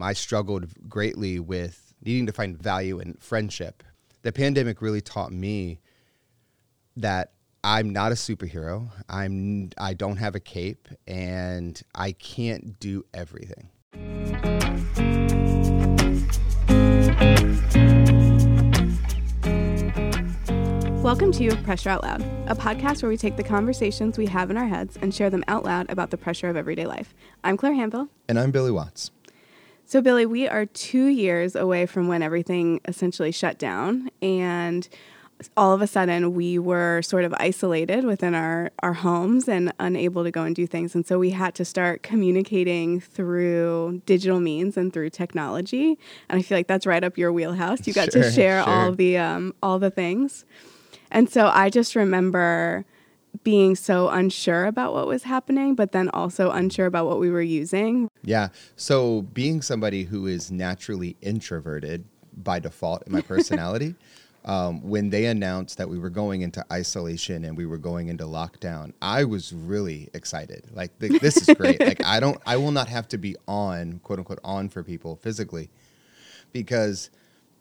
Um, I struggled greatly with needing to find value in friendship. The pandemic really taught me that I'm not a superhero. I'm I don't have a cape and I can't do everything. Welcome to Pressure Out Loud, a podcast where we take the conversations we have in our heads and share them out loud about the pressure of everyday life. I'm Claire Hanville. And I'm Billy Watts. So, Billy, we are two years away from when everything essentially shut down. And all of a sudden, we were sort of isolated within our, our homes and unable to go and do things. And so we had to start communicating through digital means and through technology. And I feel like that's right up your wheelhouse. You got sure, to share sure. all the um, all the things. And so I just remember being so unsure about what was happening, but then also unsure about what we were using. Yeah. So being somebody who is naturally introverted by default in my personality, um, when they announced that we were going into isolation and we were going into lockdown, I was really excited. Like, th- this is great. like, I don't, I will not have to be on, quote unquote, on for people physically because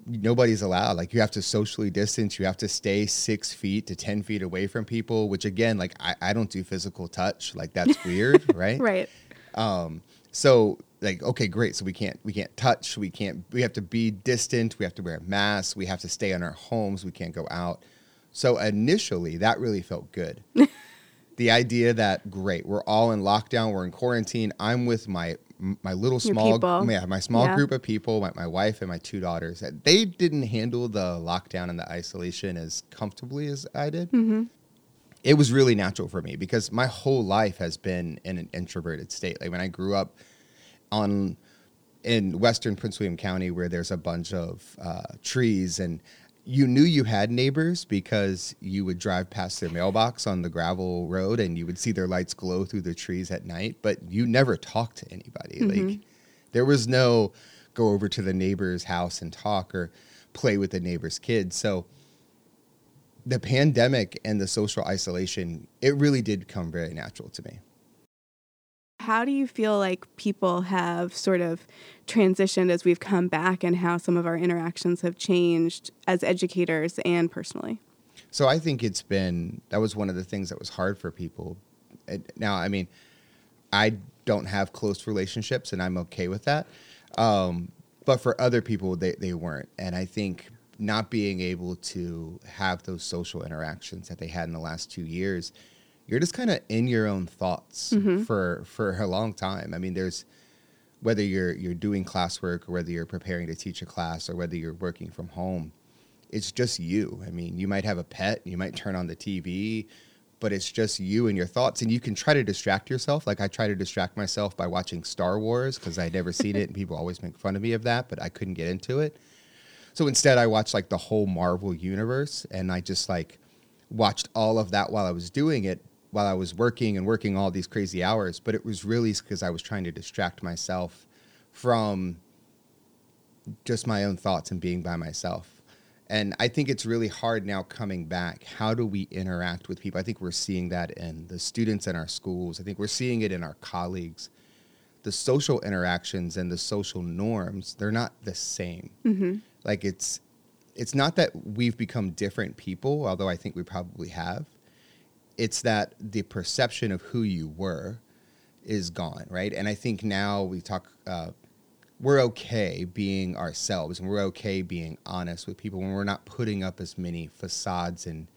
nobody's allowed. Like you have to socially distance. You have to stay six feet to ten feet away from people. Which again, like I, I don't do physical touch. Like that's weird, right? Right. Um. So like okay, great. So we can't we can't touch. We can't. We have to be distant. We have to wear masks. We have to stay in our homes. We can't go out. So initially, that really felt good. the idea that great, we're all in lockdown. We're in quarantine. I'm with my my little small yeah my small yeah. group of people my, my wife and my two daughters they didn't handle the lockdown and the isolation as comfortably as i did mm-hmm. it was really natural for me because my whole life has been in an introverted state like when i grew up on in western prince william county where there's a bunch of uh, trees and you knew you had neighbors because you would drive past their mailbox on the gravel road and you would see their lights glow through the trees at night, but you never talked to anybody. Mm-hmm. Like there was no go over to the neighbor's house and talk or play with the neighbor's kids. So the pandemic and the social isolation, it really did come very natural to me. How do you feel like people have sort of transitioned as we've come back and how some of our interactions have changed as educators and personally? So I think it's been that was one of the things that was hard for people. Now, I mean, I don't have close relationships and I'm okay with that. Um, but for other people, they, they weren't. And I think not being able to have those social interactions that they had in the last two years, you're just kind of in your own thoughts mm-hmm. for for a long time. I mean, there's whether you're you're doing classwork or whether you're preparing to teach a class or whether you're working from home it's just you i mean you might have a pet you might turn on the tv but it's just you and your thoughts and you can try to distract yourself like i try to distract myself by watching star wars because i'd never seen it and people always make fun of me of that but i couldn't get into it so instead i watched like the whole marvel universe and i just like watched all of that while i was doing it while I was working and working all these crazy hours, but it was really because I was trying to distract myself from just my own thoughts and being by myself. And I think it's really hard now coming back. How do we interact with people? I think we're seeing that in the students in our schools. I think we're seeing it in our colleagues. The social interactions and the social norms, they're not the same. Mm-hmm. Like it's it's not that we've become different people, although I think we probably have it's that the perception of who you were is gone, right? And I think now we talk, uh, we're okay being ourselves and we're okay being honest with people when we're not putting up as many facades and,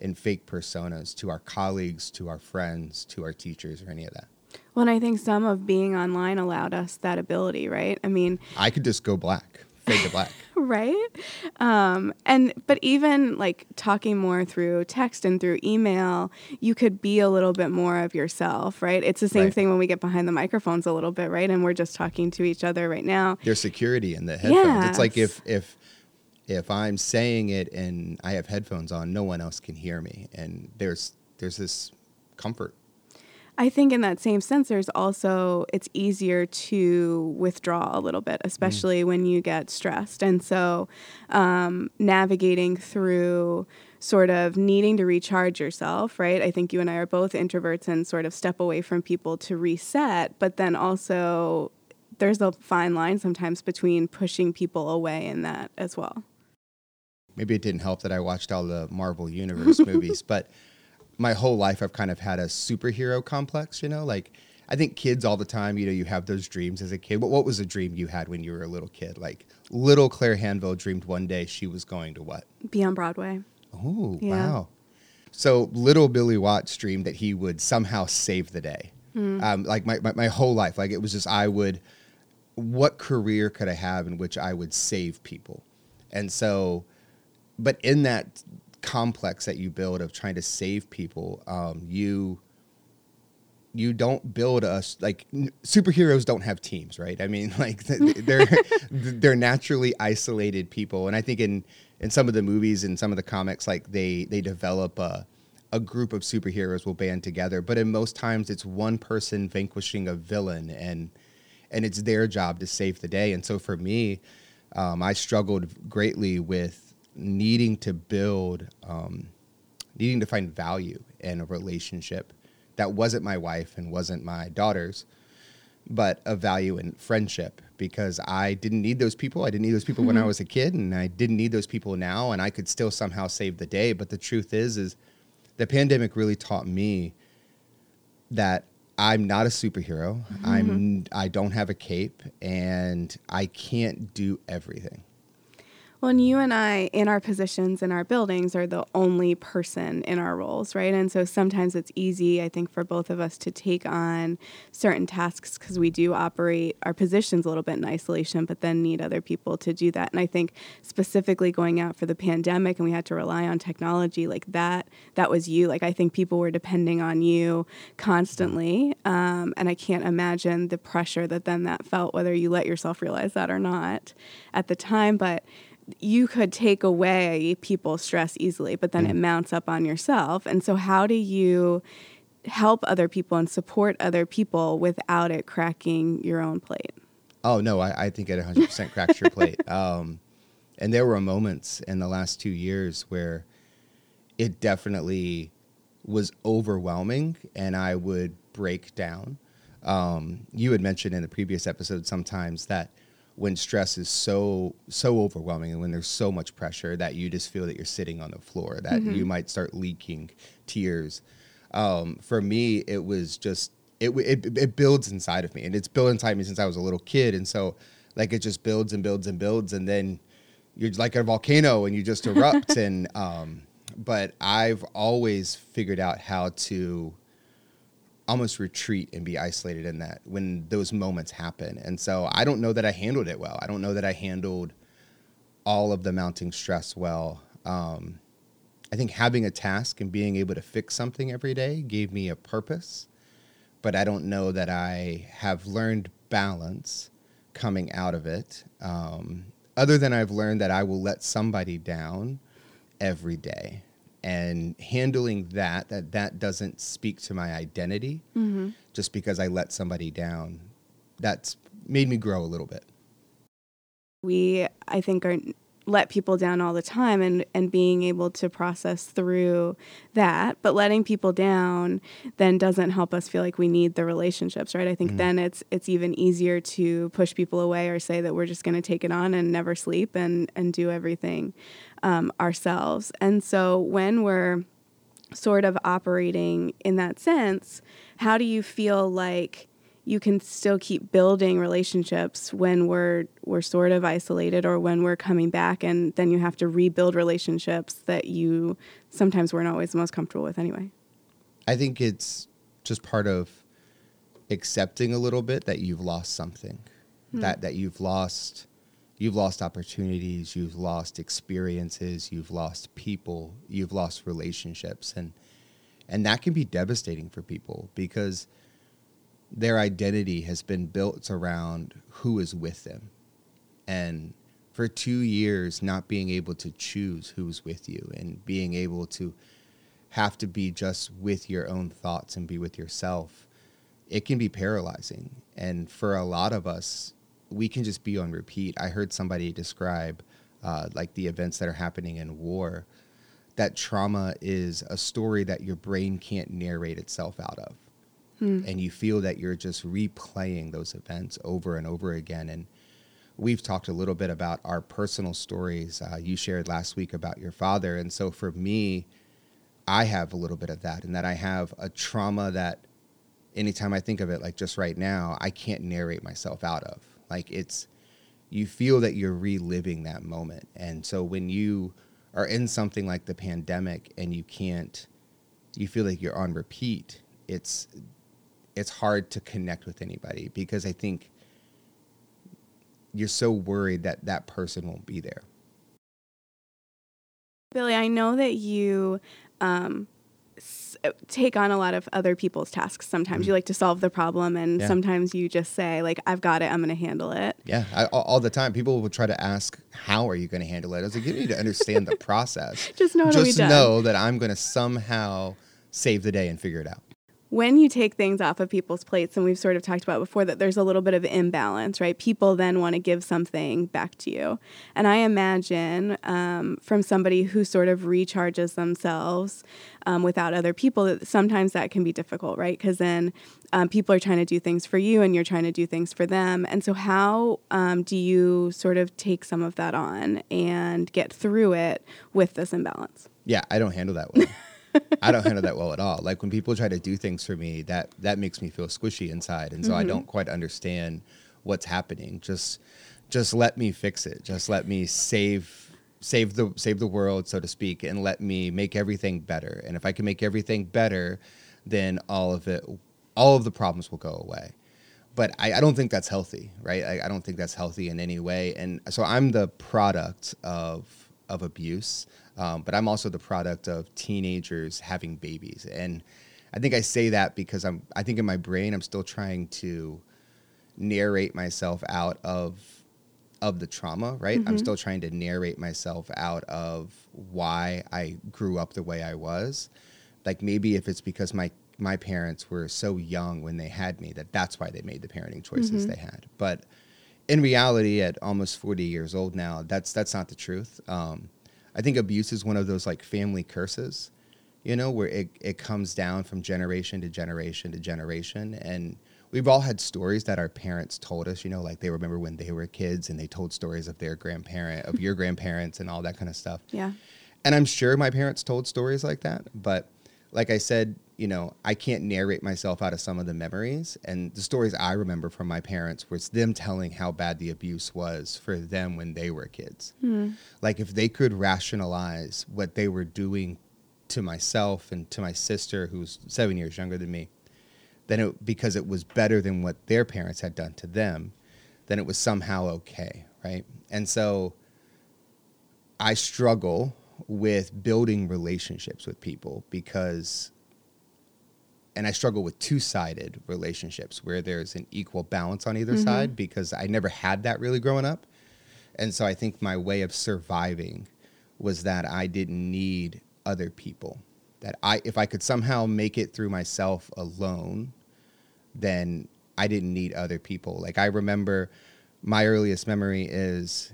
and fake personas to our colleagues, to our friends, to our teachers, or any of that. Well, and I think some of being online allowed us that ability, right? I mean, I could just go black fade to black. right? Um, and but even like talking more through text and through email, you could be a little bit more of yourself, right? It's the same right. thing when we get behind the microphones a little bit, right? And we're just talking to each other right now. There's security in the headphones. Yes. It's like if if if I'm saying it and I have headphones on, no one else can hear me, and there's there's this comfort I think in that same sense, there's also, it's easier to withdraw a little bit, especially mm. when you get stressed. And so um, navigating through sort of needing to recharge yourself, right? I think you and I are both introverts and sort of step away from people to reset, but then also there's a fine line sometimes between pushing people away in that as well. Maybe it didn't help that I watched all the Marvel Universe movies, but my whole life I've kind of had a superhero complex, you know, like I think kids all the time, you know, you have those dreams as a kid. But what was a dream you had when you were a little kid? Like little Claire Hanville dreamed one day she was going to what? Be on Broadway. Oh, Yeah. wow. So little Billy Watts dreamed that he would somehow save the day. Um, like my, my, my whole life, like it was just, I would, what career could I have in which I would save people? And so, but in that complex that you build of trying to save people, um, you, you don't build us like n- superheroes don't have teams right? I mean like th- they're they're naturally isolated people. And i think in in some of the movies and some of the comics like they they develop a a group of superheroes will band together. But in most times it's one person vanquishing a villain and and it's their job to save the day. And so for me um, i struggled greatly with needing to build um, needing to find value in a relationship that wasn't my wife and wasn't my daughter's, but a value in friendship because I didn't need those people. I didn't need those people when I was a kid, and I didn't need those people now, and I could still somehow save the day. But the truth is, is the pandemic really taught me that I'm not a superhero. I'm I don't have a cape, and I can't do everything. Well, and you and I, in our positions in our buildings, are the only person in our roles, right? And so sometimes it's easy, I think, for both of us to take on certain tasks because we do operate our positions a little bit in isolation, but then need other people to do that. And I think specifically going out for the pandemic and we had to rely on technology like that, that was you. Like, I think people were depending on you constantly. Um, and I can't imagine the pressure that then that felt, whether you let yourself realize that or not at the time. But you could take away people's stress easily, but then it mounts up on yourself. And so, how do you help other people and support other people without it cracking your own plate? Oh no, I, I think it 100% cracks your plate. Um, and there were moments in the last two years where it definitely was overwhelming, and I would break down. Um, you had mentioned in the previous episode sometimes that when stress is so so overwhelming and when there's so much pressure that you just feel that you're sitting on the floor, that you might start leaking tears. Um, for me, it was just it, it it builds inside of me, and it's built inside me since I was a little kid, and so like it just builds and builds and builds, and then you're like a volcano and you just erupt. and um, but I've always figured out how to almost retreat and be isolated in that when those moments happen. And so I don't know that I handled it well. I don't know that I handled all of the mounting stress well. Um, I think having a task and being able to fix something every day gave me a purpose, but I don't know that I have learned balance coming out of it. Um, other than I've learned that I will let somebody down every day and handling that that that doesn't speak to my identity mm-hmm. just because I let somebody down. That's made me grow a little bit. we i think are let people down all the time and and being able to process through that but letting people down then doesn't help us feel like we need the relationships right? I think mm-hmm. then it's it's even easier to push people away or say that we're just going to take it on and never sleep and and do everything um, ourselves and so when we're sort of operating in that sense, how do you feel like you can still keep building relationships when we're we're sort of isolated or when we're coming back and then you have to rebuild relationships that you sometimes weren't always the most comfortable with anyway. I think it's just part of accepting a little bit that you've lost something. That that you've lost you've lost opportunities, you've lost experiences, you've lost people, you've lost relationships and and that can be devastating for people because their identity has been built around who is with them. And for 2 years not being able to choose who's with you and being able to have to be just with your own thoughts and be with yourself, it can be paralyzing. And for a lot of us, we can just be on repeat. I heard somebody describe uh, like the events that are happening in war, that trauma is a story that your brain can't narrate itself out of. and you feel that you're just replaying those events over and over again. And we've talked a little bit about our personal stories. Uh, you shared last week about your father. And so for me, I have a little bit of that, and that I have a trauma that anytime I think of it, like just right now, I can't narrate myself out of. Like it's, you feel that you're reliving that moment. And so when you are in something like the pandemic and you can't, you feel like you're on repeat, it's, it's hard to connect with anybody because I think you're so worried that that person won't be there. Billy, I know that you um, s- take on a lot of other people's tasks. Sometimes you like to solve the problem, and Mm-hmm. Yeah. sometimes you just say, like, I've got it, I'm going to handle it. Yeah, I, all, all the time. People will try to ask, "How are you going to handle it?" I was like, "You need to understand the process. Just know Just know that I'm going to somehow save the day and figure it out." When you take things off of people's plates, and we've sort of talked about before that there's a little bit of imbalance, right? People then want to give something back to you. And I imagine um, from somebody who sort of recharges themselves um, without other people, that sometimes that can be difficult, right? Because then um, people are trying to do things for you and you're trying to do things for them. And so, how um, do you sort of take some of that on and get through it with this imbalance? Yeah, I don't handle that well. I don't handle that well at all. Like when people try to do things for me, that that makes me feel squishy inside, and so I don't mm-hmm. quite understand what's happening. Just just let me fix it. Just let me save save the save the world, so to speak, and let me make everything better. And if I can make everything better, then all of it all of the problems will go away. But I, I don't think that's healthy, right? I, I don't think that's healthy in any way. And so I'm the product of of abuse, um, but I'm also the product of teenagers having babies. And I think I say that because I'm I think in my brain I'm still trying to narrate myself out of of the trauma, right? I'm still trying to narrate myself out of why I grew up the way I was. Like maybe if it's because my my parents were so young when they had me that that's why they made the parenting choices they had. But in reality, at almost 40 years old now, that's that's not the truth. Um, I think abuse is one of those like family curses, you know, where it, it comes down from generation to generation to generation. And we've all had stories that our parents told us, you know, like they remember when they were kids and they told stories of their grandparent, of your grandparents, and all that kind of stuff. Yeah. And I'm sure my parents told stories like that, but like I said, you know, I can't narrate myself out of some of the memories. And the stories I remember from my parents was them telling how bad the abuse was for them when they were kids. Hmm. Like if they could rationalize what they were doing to myself and to my sister, who's seven years younger than me, then it because it was better than what their parents had done to them, then it was somehow okay, right? And so I struggle with building relationships with people because and I struggle with two-sided relationships where there's an equal balance on either mm-hmm. side because I never had that really growing up. And so I think my way of surviving was that I didn't need other people. That I if I could somehow make it through myself alone, then I didn't need other people. Like I remember my earliest memory is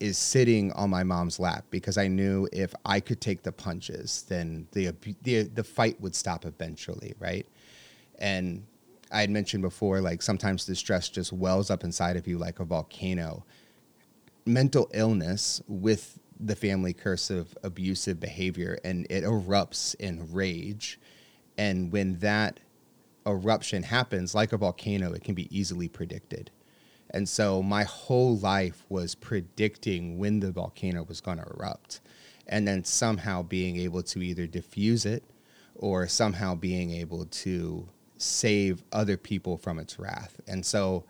is sitting on my mom's lap because I knew if I could take the punches, then the the the fight would stop eventually, right? And I had mentioned before, like sometimes the stress just wells up inside of you like a volcano. Mental illness with the family curse of abusive behavior, and it erupts in rage. And when that eruption happens, like a volcano, it can be easily predicted. And so my whole life was predicting when the volcano was going to erupt and then somehow being able to either diffuse it or somehow being able to save other people from its wrath. And so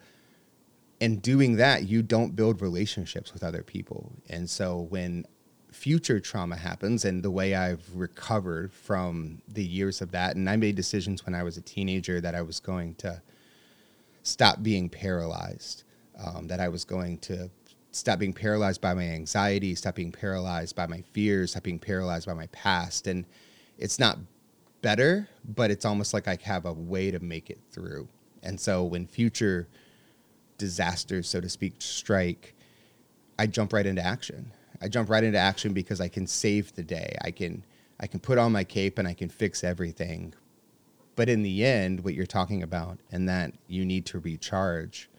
in doing that, you don't build relationships with other people. And so when future trauma happens and the way I've recovered from the years of that, and I made decisions when I was a teenager that I was going to stop being paralyzed, um, that I was going to stop being paralyzed by my anxiety, stop being paralyzed by my fears, stop being paralyzed by my past. And it's not better, but it's almost like I have a way to make it through. And so when future disasters, so to speak, strike, I jump right into action. I jump right into action because I can save the day. I can I can put on my cape and I can fix everything. but in the end, what you're talking about, and that you need to recharge,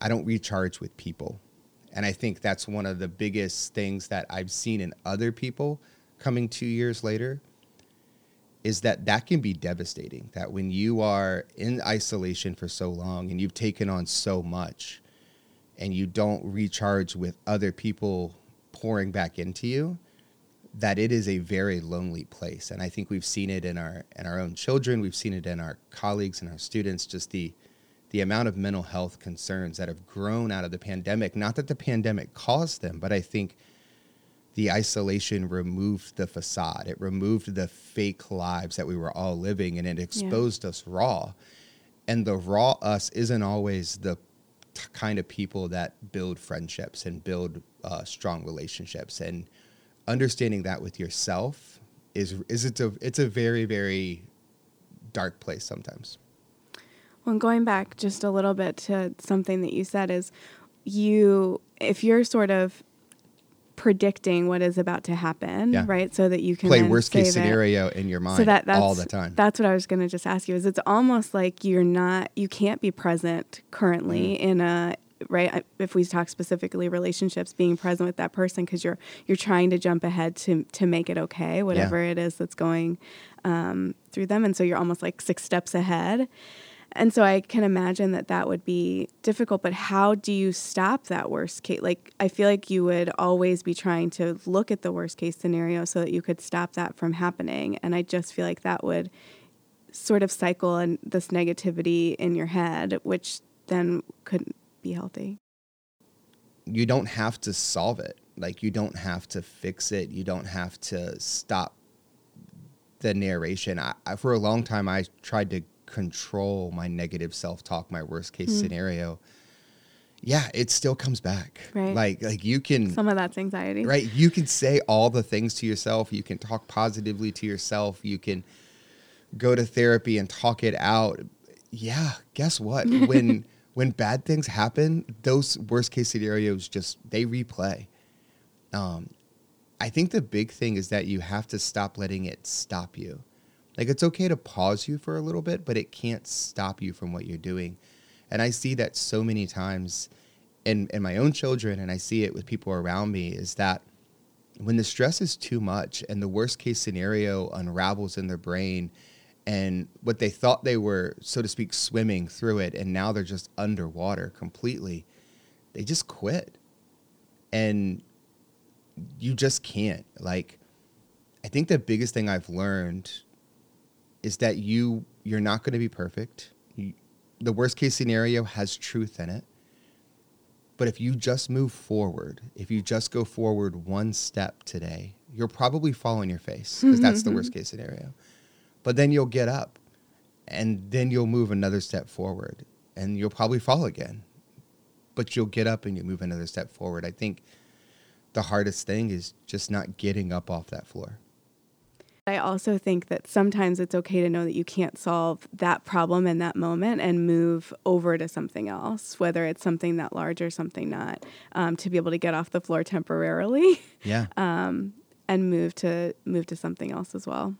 I don't recharge with people. And I think that's one of the biggest things that I've seen in other people coming two years later is that that can be devastating. That when you are in isolation for so long and you've taken on so much and you don't recharge with other people pouring back into you, that it is a very lonely place. And I think we've seen it in our in our own children, we've seen it in our colleagues and our students, just the the amount of mental health concerns that have grown out of the pandemic. Not that the pandemic caused them, but I think the isolation removed the facade. It removed the fake lives that we were all living and it exposed yeah. us raw. And the raw us isn't always the t- kind of people that build friendships and build uh, strong relationships. And understanding that with yourself is is it's a it's a very very dark place sometimes. Well, going back just a little bit to something that you said is you if you're sort of predicting what is about to happen, yeah. right? So that you can play worst case scenario in your mind so that, all the time. That's what I was going to just ask you. Is it's almost like you're not, you can't be present currently mm. in a right if we talk specifically relationships being present with that person because you're you're trying to jump ahead to to make it okay whatever yeah. it is that's going um, through them and so you're almost like six steps ahead and so i can imagine that that would be difficult but how do you stop that worst case like i feel like you would always be trying to look at the worst case scenario so that you could stop that from happening and i just feel like that would sort of cycle and this negativity in your head which then couldn't be healthy. You don't have to solve it. Like you don't have to fix it. You don't have to stop the narration. I, I for a long time I tried to control my negative self-talk, my worst case mm. scenario. Yeah, it still comes back. Right. Like like you can some of that's anxiety. Right. You can say all the things to yourself. You can talk positively to yourself. You can go to therapy and talk it out. Yeah, guess what? When when bad things happen, those worst case scenarios just they replay. Um, I think the big thing is that you have to stop letting it stop you. Like it's okay to pause you for a little bit, but it can't stop you from what you're doing. And I see that so many times in, in my own children, and I see it with people around me, is that when the stress is too much and the worst case scenario unravels in their brain and what they thought they were, so to speak, swimming through it, and now they're just underwater completely, they just quit. And you just can't. Like, I think the biggest thing I've learned is that you you're not going to be perfect. You, the worst case scenario has truth in it. But if you just move forward, if you just go forward one step today, you'll probably fall on your face because that's the worst case scenario. But then you'll get up and then you'll move another step forward and you'll probably fall again. But you'll get up and you move another step forward. I think the hardest thing is just not getting up off that floor. I also think that sometimes it's okay to know that you can't solve that problem in that moment and move over to something else, whether it's something that large or something not, um, to be able to get off the floor temporarily. Yeah. um, and move to move to something else as well.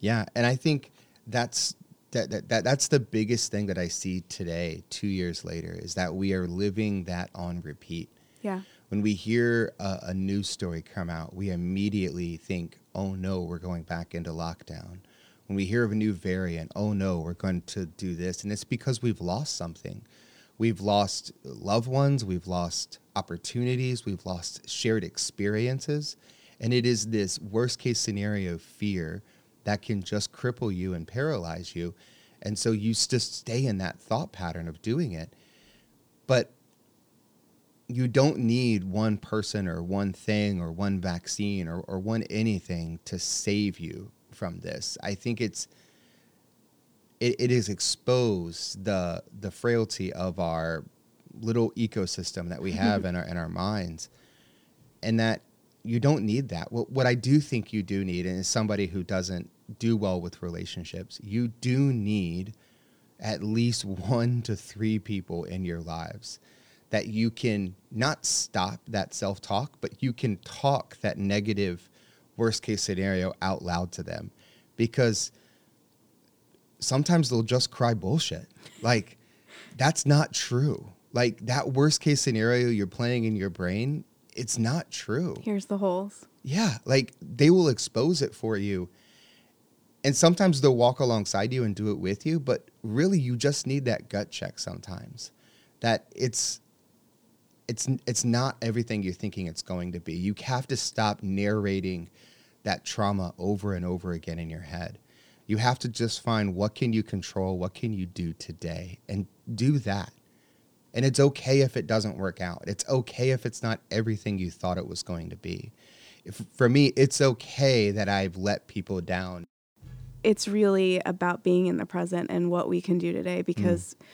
Yeah, and I think that's that, that, that that's the biggest thing that I see today, two years later, is that we are living that on repeat. Yeah. When we hear a, a news story come out, we immediately think, "Oh no, we're going back into lockdown." When we hear of a new variant, "Oh no, we're going to do this," and it's because we've lost something. We've lost loved ones, we've lost opportunities, we've lost shared experiences, and it is this worst case scenario fear that can just cripple you and paralyze you. And so you just stay in that thought pattern of doing it. But you don't need one person or one thing or one vaccine or, or one anything to save you from this. I think it's it, it is exposed the the frailty of our little ecosystem that we mm-hmm. have in our in our minds. And that you don't need that. What, what I do think you do need, and is somebody who doesn't do well with relationships, you do need at least one to three people in your lives that you can not stop that self talk, but you can talk that negative worst case scenario out loud to them. Because sometimes they'll just cry bullshit. Like, that's not true. Like, that worst case scenario you're playing in your brain, it's not true. Here's the holes. Yeah. Like, they will expose it for you. And sometimes they'll walk alongside you and do it with you, but really you just need that gut check sometimes. That it's it's it's not everything you're thinking it's going to be. You have to stop narrating that trauma over and over again in your head. You have to just find what can you control, what can you do today and do that. And it's okay if it doesn't work out. It's okay if it's not everything you thought it was going to be. If, for me, it's okay that I've let people down. It's really about being in the present and what we can do today because mm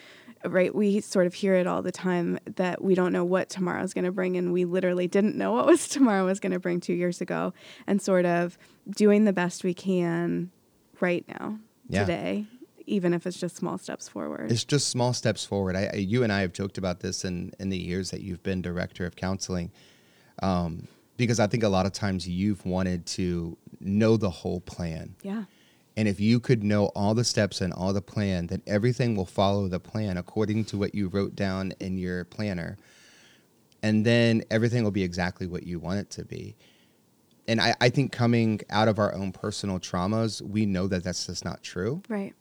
right we sort of hear it all the time that we don't know what tomorrow is going to bring and we literally didn't know what was tomorrow was going to bring 2 years ago and sort of doing the best we can right now yeah. today even if it's just small steps forward. It's just small steps forward. I, I, you and I have joked about this in, in the years that you've been director of counseling, um, because I think a lot of times you've wanted to know the whole plan. Yeah. And if you could know all the steps and all the plan, then everything will follow the plan according to what you wrote down in your planner. And then everything will be exactly what you want it to be. And I, I think coming out of our own personal traumas, we know that that's just not true. Right.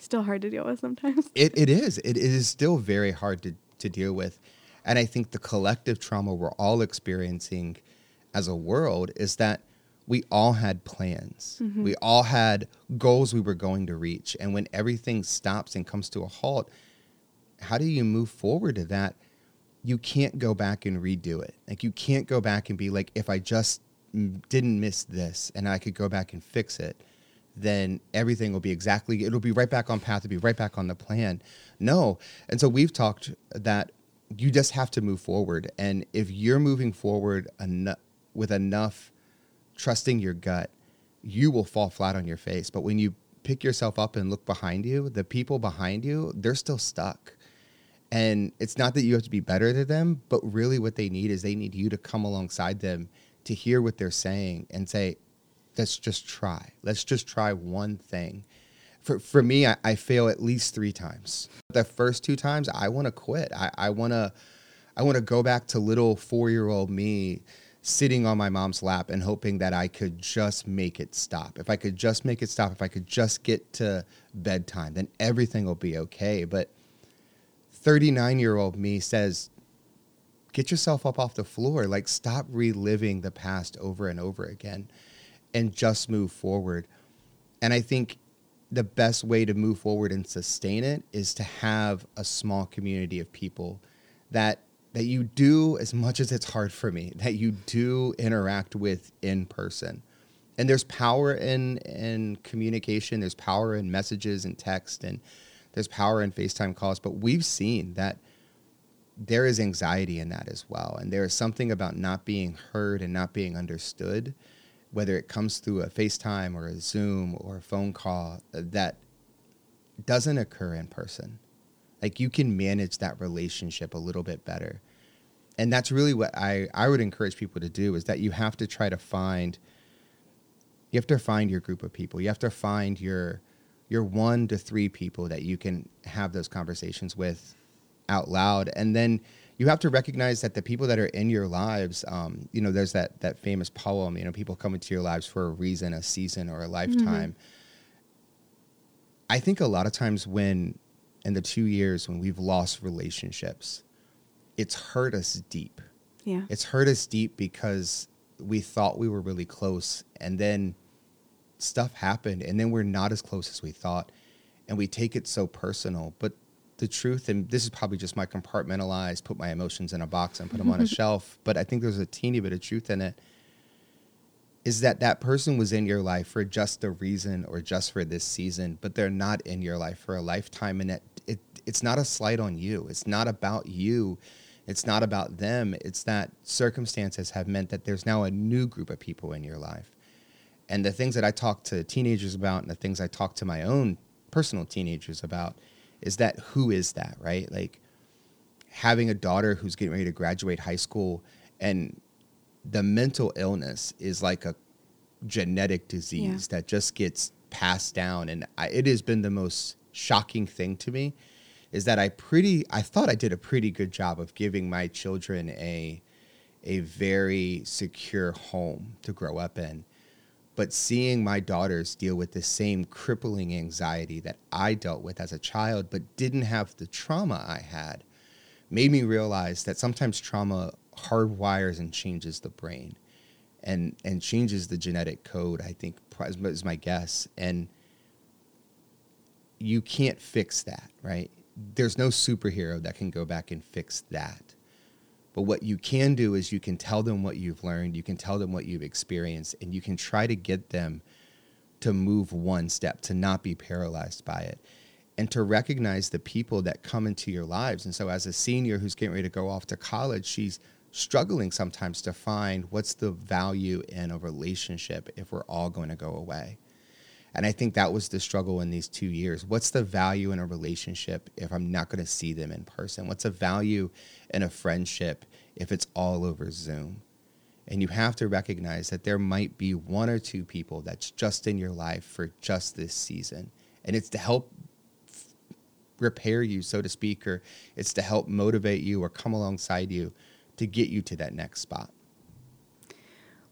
Still hard to deal with sometimes. It, it is. It, it is still very hard to, to deal with. And I think the collective trauma we're all experiencing as a world is that we all had plans. Mm-hmm. We all had goals we were going to reach. And when everything stops and comes to a halt, how do you move forward to that? You can't go back and redo it. Like, you can't go back and be like, if I just didn't miss this and I could go back and fix it, then everything will be exactly, it'll be right back on path, it'll be right back on the plan. No. And so we've talked that you just have to move forward. And if you're moving forward enough, with enough trusting your gut, you will fall flat on your face. But when you pick yourself up and look behind you, the people behind you, they're still stuck. And it's not that you have to be better than them, but really what they need is they need you to come alongside them to hear what they're saying and say, let's just try. Let's just try one thing. For, for me, I, I fail at least three times. The first two times, I want to quit. I, I want to I want to go back to little four year old me sitting on my mom's lap and hoping that I could just make it stop. If I could just make it stop, if I could just get to bedtime, then everything will be okay. But 39 year old me says, get yourself up off the floor. Like, stop reliving the past over and over again and just move forward. And I think the best way to move forward and sustain it is to have a small community of people that that you do as much as it's hard for me that you do interact with in person. And there's power in in communication there's power in messages and text and there's power in facetime calls but we've seen that there is anxiety in that as well. And there is something about not being heard and not being understood whether it comes through a facetime or a zoom or a phone call that doesn't occur in person like you can manage that relationship a little bit better. And that's really what I, I would encourage people to do is that you have to try to find you have to find your group of people. You have to find your your one to three people that you can have those conversations with out loud. And then you have to recognize that the people that are in your lives um, you know there's that that famous poem you know people come into your lives for a reason a season or a lifetime. Mm-hmm. i think a lot of times when in the two years when we've lost relationships, it's hurt us deep. Yeah. It's hurt us deep because we thought we were really close and then stuff happened and then we're not as close as we thought and we take it so personal. But the truth, and this is probably just my compartmentalized, put my emotions in a box and put them on a shelf, but I think there's a teeny bit of truth in it. Is that that person was in your life for just a reason or just for this season, but they're not in your life for a lifetime, and it it's not a slight on you. It's not about you. It's not about them. It's that circumstances have meant that there's now a new group of people in your life. And the things that I talk to teenagers about and the things I talk to my own personal teenagers about is that who is that, right? Like having a daughter who's getting ready to graduate high school and the mental illness is like a genetic disease yeah. that just gets passed down and I, it has been the most shocking thing to me is that I pretty I thought I did a pretty good job of giving my children a a very secure home to grow up in. But seeing my daughters deal with the same crippling anxiety that I dealt with as a child, but didn't have the trauma I had, made me realize that sometimes trauma hardwires and changes the brain and, and changes the genetic code, I think, is my guess. And you can't fix that, right? There's no superhero that can go back and fix that. But what you can do is you can tell them what you've learned, you can tell them what you've experienced, and you can try to get them to move one step, to not be paralyzed by it, and to recognize the people that come into your lives. And so, as a senior who's getting ready to go off to college, she's struggling sometimes to find what's the value in a relationship if we're all going to go away. And I think that was the struggle in these two years. What's the value in a relationship if I'm not going to see them in person? What's the value in a friendship if it's all over Zoom? And you have to recognize that there might be one or two people that's just in your life for just this season. And it's to help f- repair you, so to speak, or it's to help motivate you or come alongside you to get you to that next spot.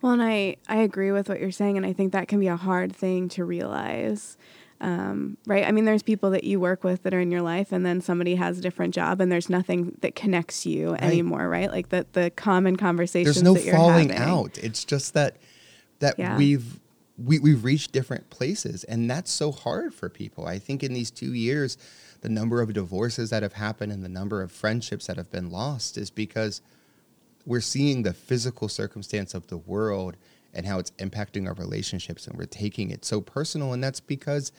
Well, and I, I agree with what you're saying, and I think that can be a hard thing to realize. Um, right? I mean, there's people that you work with that are in your life, and then somebody has a different job, and there's nothing that connects you right. anymore, right? Like the the common conversations. There's no falling having. out. It's just that that yeah. we've we, we've reached different places, and that's so hard for people. I think in these two years, the number of divorces that have happened and the number of friendships that have been lost is because we're seeing the physical circumstance of the world and how it's impacting our relationships and we're taking it so personal and that's because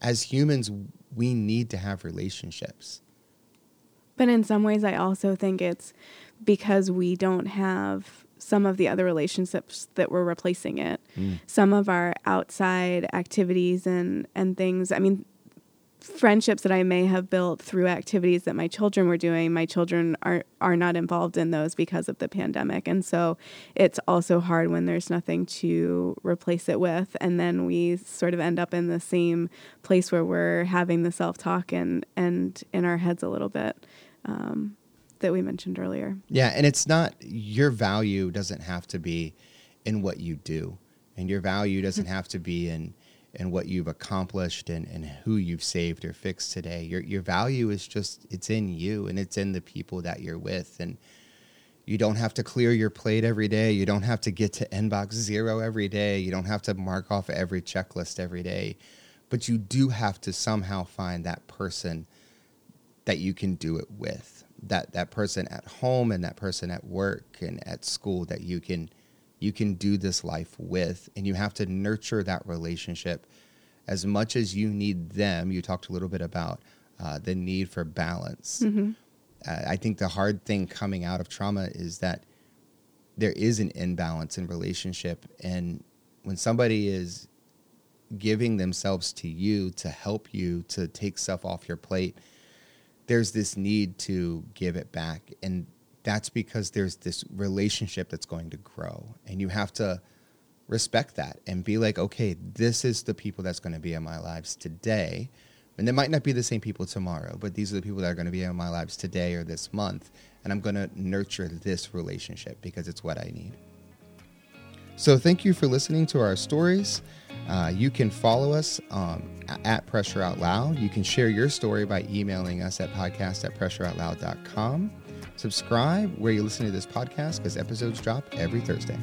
as humans we need to have relationships but in some ways i also think it's because we don't have some of the other relationships that were replacing it mm. some of our outside activities and and things i mean friendships that I may have built through activities that my children were doing, my children are are not involved in those because of the pandemic. And so it's also hard when there's nothing to replace it with and then we sort of end up in the same place where we're having the self-talk and and in our heads a little bit. Um, that we mentioned earlier. Yeah, and it's not your value doesn't have to be in what you do. And your value doesn't have to be in and what you've accomplished and, and who you've saved or fixed today. Your your value is just it's in you and it's in the people that you're with. And you don't have to clear your plate every day. You don't have to get to inbox zero every day. You don't have to mark off every checklist every day. But you do have to somehow find that person that you can do it with. That that person at home and that person at work and at school that you can you can do this life with. And you have to nurture that relationship as much as you need them. You talked a little bit about uh, the need for balance. Mm-hmm. Uh, I think the hard thing coming out of trauma is that there is an imbalance in relationship. And when somebody is giving themselves to you to help you to take stuff off your plate, there's this need to give it back. And that's because there's this relationship that's going to grow and you have to respect that and be like okay this is the people that's going to be in my lives today and they might not be the same people tomorrow but these are the people that are going to be in my lives today or this month and i'm going to nurture this relationship because it's what i need. So thank you for listening to our stories. Uh, you can follow us um, at pressure out loud. You can share your story by emailing us at podcast at pressureoutloud.com Subscribe where you listen to this podcast because episodes drop every Thursday.